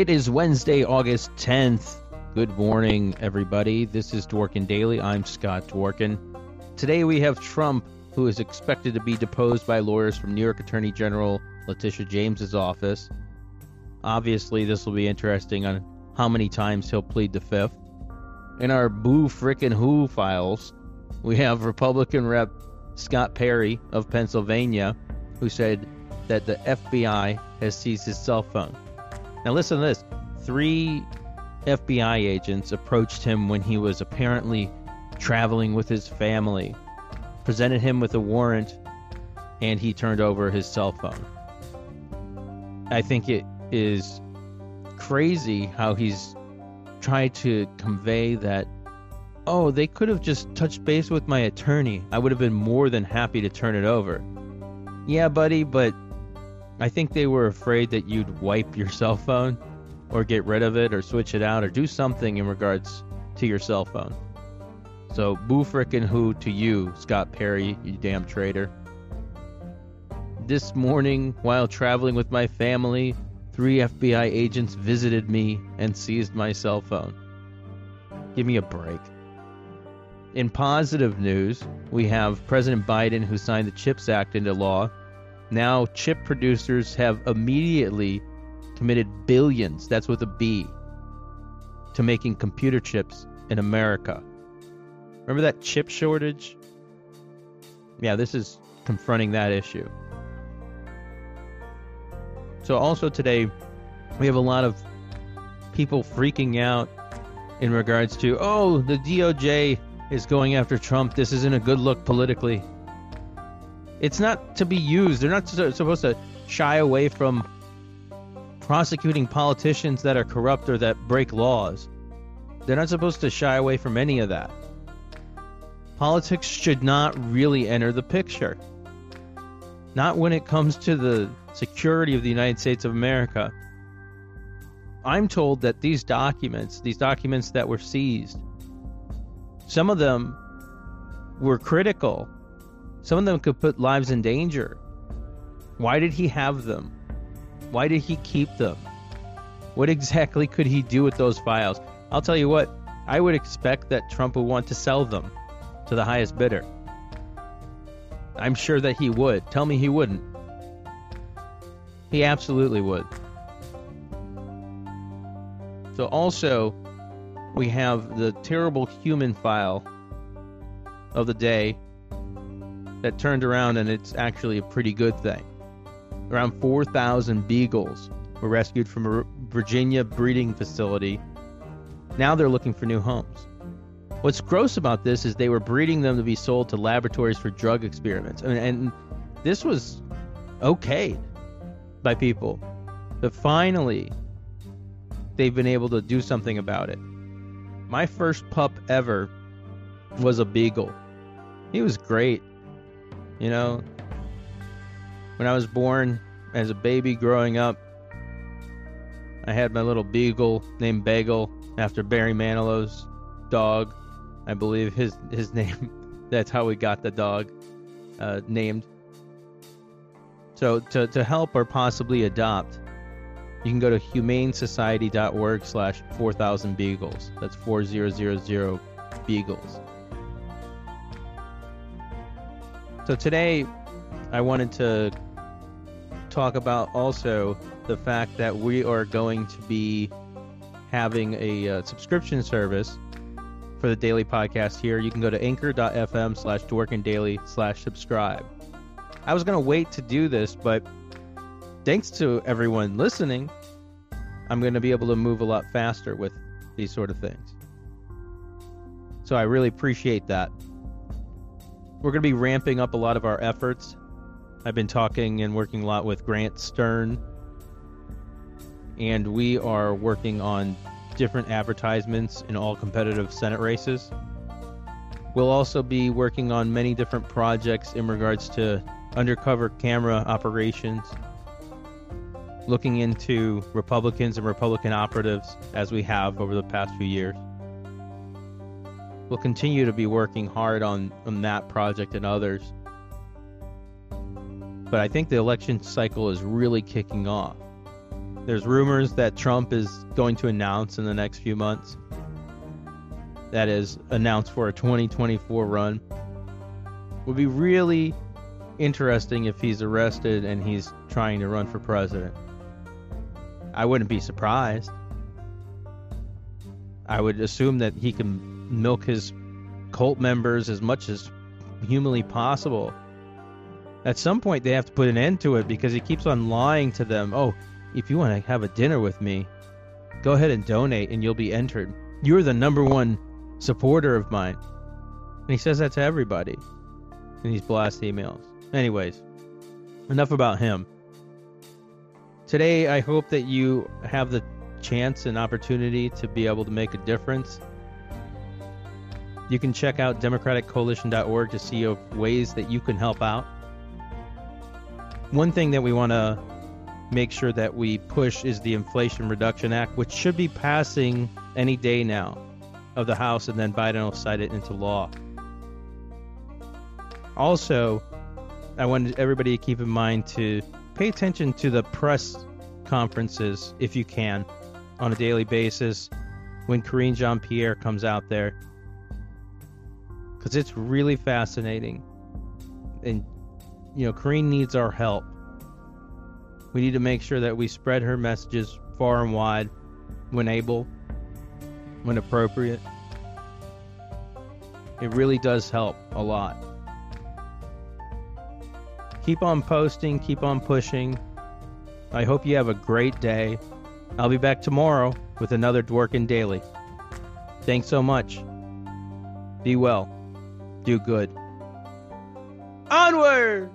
It is Wednesday, August 10th. Good morning, everybody. This is Dworkin Daily. I'm Scott Dworkin. Today we have Trump, who is expected to be deposed by lawyers from New York Attorney General Letitia James's office. Obviously, this will be interesting on how many times he'll plead the fifth. In our boo frickin' who files, we have Republican Rep Scott Perry of Pennsylvania, who said that the FBI has seized his cell phone. Now, listen to this three FBI agents approached him when he was apparently traveling with his family, presented him with a warrant, and he turned over his cell phone. I think it is crazy how he's tried to convey that, oh, they could have just touched base with my attorney. I would have been more than happy to turn it over. Yeah, buddy, but I think they were afraid that you'd wipe your cell phone or get rid of it or switch it out or do something in regards to your cell phone. So, boo frickin' who to you, Scott Perry, you damn traitor. This morning, while traveling with my family, three FBI agents visited me and seized my cell phone. Give me a break. In positive news, we have President Biden who signed the CHIPS Act into law now, chip producers have immediately committed billions, that's with a B, to making computer chips in America. Remember that chip shortage? Yeah, this is confronting that issue. So, also today, we have a lot of people freaking out in regards to, oh, the DOJ is going after Trump. This isn't a good look politically. It's not to be used. They're not supposed to shy away from prosecuting politicians that are corrupt or that break laws. They're not supposed to shy away from any of that. Politics should not really enter the picture. Not when it comes to the security of the United States of America. I'm told that these documents, these documents that were seized, some of them were critical some of them could put lives in danger. Why did he have them? Why did he keep them? What exactly could he do with those files? I'll tell you what, I would expect that Trump would want to sell them to the highest bidder. I'm sure that he would. Tell me he wouldn't. He absolutely would. So, also, we have the terrible human file of the day that turned around and it's actually a pretty good thing. Around 4,000 beagles were rescued from a Virginia breeding facility. Now they're looking for new homes. What's gross about this is they were breeding them to be sold to laboratories for drug experiments. And, and this was okayed by people. But finally, they've been able to do something about it. My first pup ever was a beagle. He was great. You know, when I was born as a baby growing up, I had my little beagle named Bagel after Barry Manilow's dog. I believe his his name. That's how we got the dog uh, named. So to to help or possibly adopt, you can go to humanesociety.org slash 4000 beagles. That's 4000 beagles. So today, I wanted to talk about also the fact that we are going to be having a uh, subscription service for the daily podcast here. You can go to anchor.fm slash daily slash subscribe. I was going to wait to do this, but thanks to everyone listening, I'm going to be able to move a lot faster with these sort of things. So I really appreciate that. We're going to be ramping up a lot of our efforts. I've been talking and working a lot with Grant Stern, and we are working on different advertisements in all competitive Senate races. We'll also be working on many different projects in regards to undercover camera operations, looking into Republicans and Republican operatives as we have over the past few years we'll continue to be working hard on, on that project and others. But I think the election cycle is really kicking off. There's rumors that Trump is going to announce in the next few months. That is announced for a 2024 run. Would be really interesting if he's arrested and he's trying to run for president. I wouldn't be surprised. I would assume that he can milk his cult members as much as humanly possible. At some point, they have to put an end to it because he keeps on lying to them. Oh, if you want to have a dinner with me, go ahead and donate and you'll be entered. You're the number one supporter of mine. And he says that to everybody in these blast emails. Anyways, enough about him. Today, I hope that you have the chance and opportunity to be able to make a difference. You can check out democraticcoalition.org to see of ways that you can help out. One thing that we want to make sure that we push is the Inflation Reduction Act, which should be passing any day now of the House, and then Biden will cite it into law. Also, I want everybody to keep in mind to pay attention to the press conferences if you can on a daily basis when Karine Jean Pierre comes out there. Because it's really fascinating. And, you know, Karine needs our help. We need to make sure that we spread her messages far and wide when able, when appropriate. It really does help a lot. Keep on posting, keep on pushing. I hope you have a great day. I'll be back tomorrow with another Dworkin Daily. Thanks so much. Be well. Do good. Onward!